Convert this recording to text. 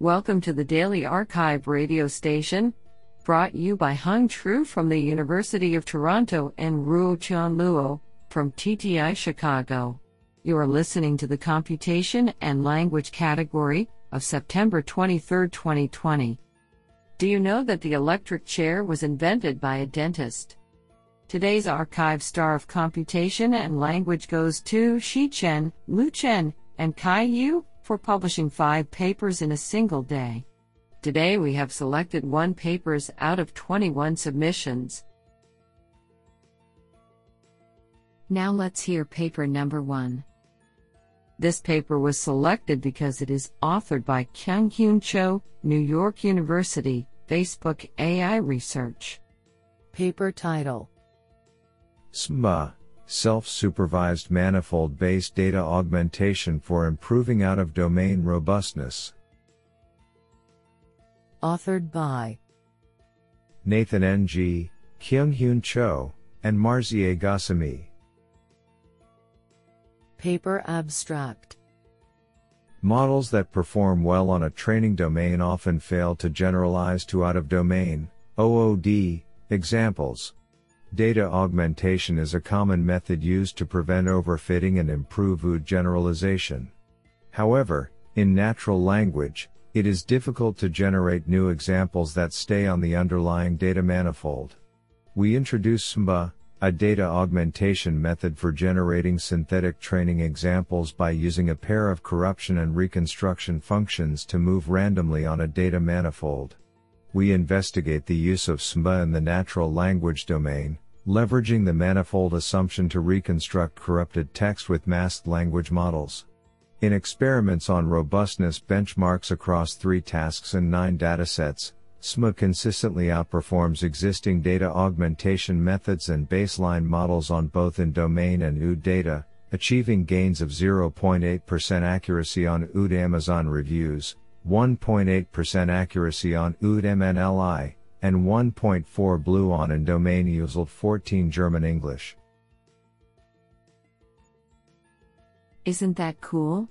Welcome to the Daily arXiv radio station, brought you by Hung Tru from the University of Toronto and Ruo Chan Luo from TTI Chicago. You are listening to the Computation and Language category of September 23, 2020. Do you know that the electric chair was invented by a dentist? Today's arXiv star of computation and language goes to Shi Chen, Lu Chen, and Kai Yu for publishing five papers in a single day. Today we have selected one papers out of 21 submissions. Now let's hear paper number one. This paper was selected because it is authored by Kyung Hyun Cho, New York University, Facebook AI Research. Paper title SMA, Self-Supervised Manifold-Based Data Augmentation for Improving Out-of-Domain Robustness. Authored by Nathan Ng, Kyung Hyun Cho, and Marzyeh Ghassemi. Paper Abstract Models that perform well on a training domain often fail to generalize to out of domain, OOD, examples. Data augmentation is a common method used to prevent overfitting and improve OOD generalization. However, in natural language, it is difficult to generate new examples that stay on the underlying data manifold. We introduce SSMBA, a data augmentation method for generating synthetic training examples by using a pair of corruption and reconstruction functions to move randomly on a data manifold. We investigate the use of SSMBA in the natural language domain, leveraging the manifold assumption to reconstruct corrupted text with masked language models. In experiments on robustness benchmarks across three tasks and nine datasets, SMA consistently outperforms existing data augmentation methods and baseline models on both in domain and OOD data, achieving gains of 0.8% accuracy on OOD Amazon reviews, 1.8% accuracy on OOD MNLI, and 1.4 BLEU on in domain IWSLT 14 German English. Isn't that cool?